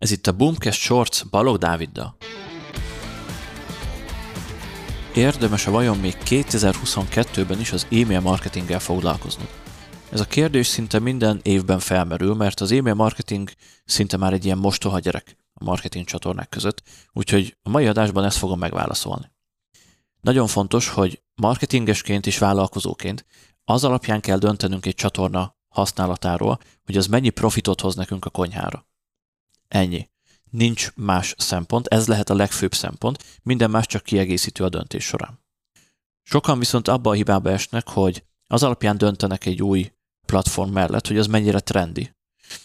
Ez itt a Boomcast Shorts Balog Dáviddal. Érdemes-e vajon még 2022-ben is az e-mail marketinggel foglalkozni? Ez a kérdés szinte minden évben felmerül, mert az e-mail marketing szinte már egy ilyen mostoha gyerek a marketing csatornák között, úgyhogy a mai adásban ezt fogom megválaszolni. Nagyon fontos, hogy marketingesként és vállalkozóként az alapján kell döntenünk egy csatorna használatáról, hogy az mennyi profitot hoz nekünk a konyhára. Ennyi. Nincs más szempont, ez lehet a legfőbb szempont, minden más csak kiegészítő a döntés során. Sokan viszont abba a hibába esnek, hogy az alapján döntenek egy új platform mellett, hogy az mennyire trendi.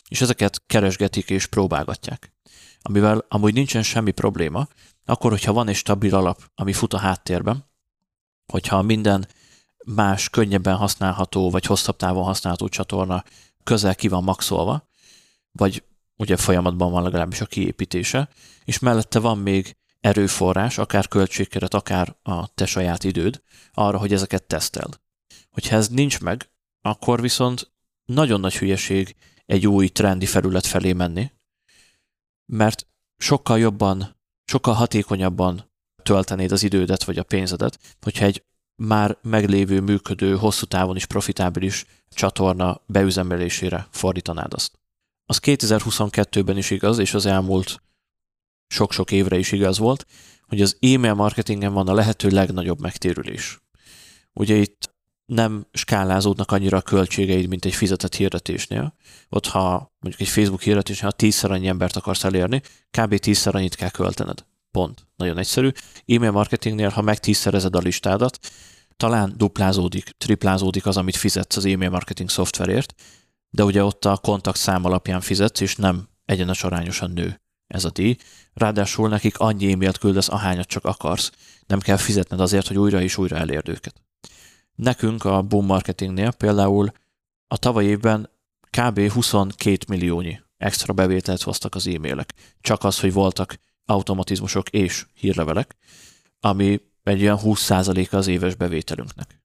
És ezeket keresgetik és próbálgatják. Amivel amúgy nincsen semmi probléma, akkor, hogyha van egy stabil alap, ami fut a háttérben, hogyha minden más könnyebben használható, vagy hosszabb távon használható csatorna közel ki van maxolva, vagy ugye folyamatban van legalábbis a kiépítése, és mellette van még erőforrás, akár költségkeret, akár a te saját időd arra, hogy ezeket teszteld. Hogyha ez nincs meg, akkor viszont nagyon nagy hülyeség egy új trendi felület felé menni, mert sokkal jobban, sokkal hatékonyabban töltenéd az idődet vagy a pénzedet, hogyha egy már meglévő, működő, hosszú távon is profitábilis csatorna beüzemelésére fordítanád azt. Az 2022-ben is igaz, és az elmúlt sok-sok évre is igaz volt, hogy az e-mail marketingen van a lehető legnagyobb megtérülés. Ugye itt nem skálázódnak annyira a költségeid, mint egy fizetett hirdetésnél. Ott, ha mondjuk egy Facebook hirdetésnél, ha tízszer annyi embert akarsz elérni, kb. tízszer annyit kell költened. Pont. Nagyon egyszerű. E-mail marketingnél, ha meg tízszerezed a listádat, talán duplázódik, triplázódik az, amit fizetsz az e-mail marketing szoftverért, de ugye ott a kontakt szám alapján fizetsz, és nem egyenes arányosan nő ez a díj. Ráadásul nekik annyi e-mailt küldesz, ahányat csak akarsz. Nem kell fizetned azért, hogy újra és újra elérd őket. Nekünk a Boom Marketingnél például a tavaly évben kb. 22 milliónyi extra bevételt hoztak az e-mailek. Csak az, hogy voltak automatizmusok és hírlevelek, ami egy olyan 20%-a az éves bevételünknek.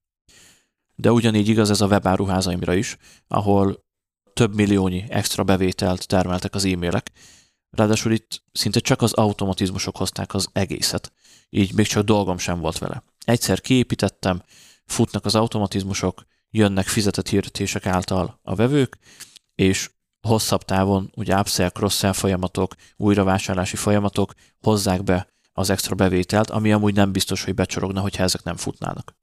De ugyanígy igaz ez a webáruházaimra is, ahol több milliónyi extra bevételt termeltek az e-mailek, ráadásul itt szinte csak az automatizmusok hozták az egészet, így még csak dolgom sem volt vele. Egyszer kiépítettem, futnak az automatizmusok, jönnek fizetett hirdetések által a vevők, és hosszabb távon ugye upsell, cross-sell folyamatok, újravásárlási folyamatok hozzák be az extra bevételt, ami amúgy nem biztos, hogy becsorogna, hogyha ezek nem futnának.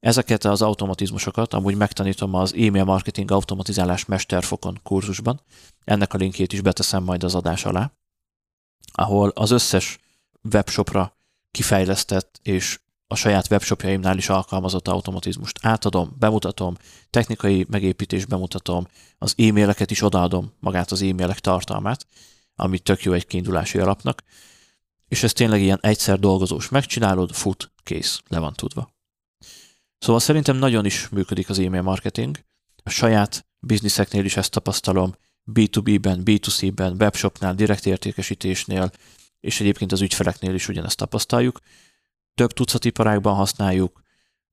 Ezeket az automatizmusokat amúgy megtanítom az e-mail marketing automatizálás mesterfokon kurzusban. Ennek a linkjét is beteszem majd az adás alá, ahol az összes webshopra kifejlesztett és a saját webshopjaimnál is alkalmazott automatizmust átadom, bemutatom, technikai megépítés bemutatom, az e-maileket is odaadom, magát az e-mailek tartalmát, ami tök jó egy kiindulási alapnak, és ez tényleg ilyen egyszer dolgozós. Megcsinálod, fut, kész, le van tudva. Szóval szerintem nagyon is működik az e-mail marketing. A saját bizniszeknél is ezt tapasztalom, B2B-ben, B2C-ben, webshopnál, direkt értékesítésnél, és egyébként az ügyfeleknél is ugyanezt tapasztaljuk. Több tucat iparágban használjuk,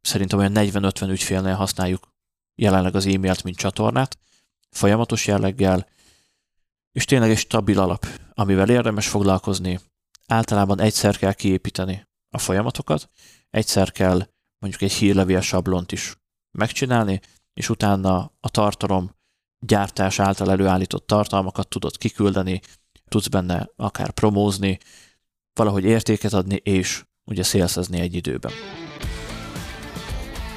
szerintem olyan 40-50 ügyfélnél használjuk jelenleg az e-mailt, mint csatornát, folyamatos jelleggel, és tényleg egy stabil alap, amivel érdemes foglalkozni. Általában egyszer kell kiépíteni a folyamatokat, egyszer kell mondjuk egy hírlevél sablont is megcsinálni, és utána a tartalom gyártás által előállított tartalmakat tudod kiküldeni, tudsz benne akár promózni, valahogy értéket adni, és ugye szélszezni egy időben.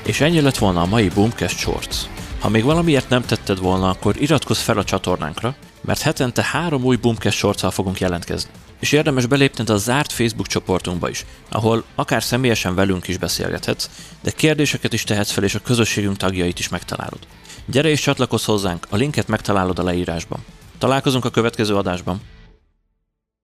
És ennyi lett volna a mai Boomcast Shorts. Ha még valamiért nem tetted volna, akkor iratkozz fel a csatornánkra, mert hetente három új Boomcast shorts fogunk jelentkezni. És érdemes belépned a zárt Facebook csoportunkba is, ahol akár személyesen velünk is beszélgethetsz, de kérdéseket is tehetsz fel, és a közösségünk tagjait is megtalálod. Gyere és csatlakozz hozzánk, a linket megtalálod a leírásban. Találkozunk a következő adásban.